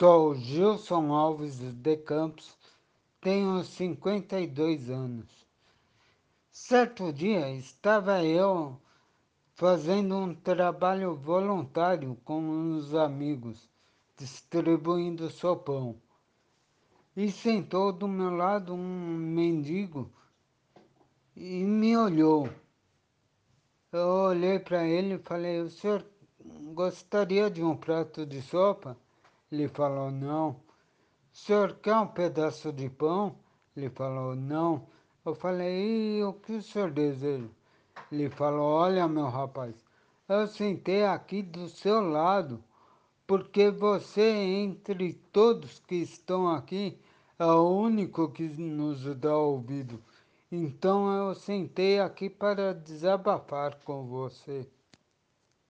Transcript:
Sou Gilson Alves de Campos, tenho 52 anos. Certo dia estava eu fazendo um trabalho voluntário com uns amigos, distribuindo sopão. E sentou do meu lado um mendigo e me olhou. Eu olhei para ele e falei, o senhor gostaria de um prato de sopa? Ele falou, não. O senhor quer um pedaço de pão? Ele falou, não. Eu falei, e o que o senhor deseja? Ele falou, olha meu rapaz, eu sentei aqui do seu lado, porque você, entre todos que estão aqui, é o único que nos dá ouvido. Então eu sentei aqui para desabafar com você.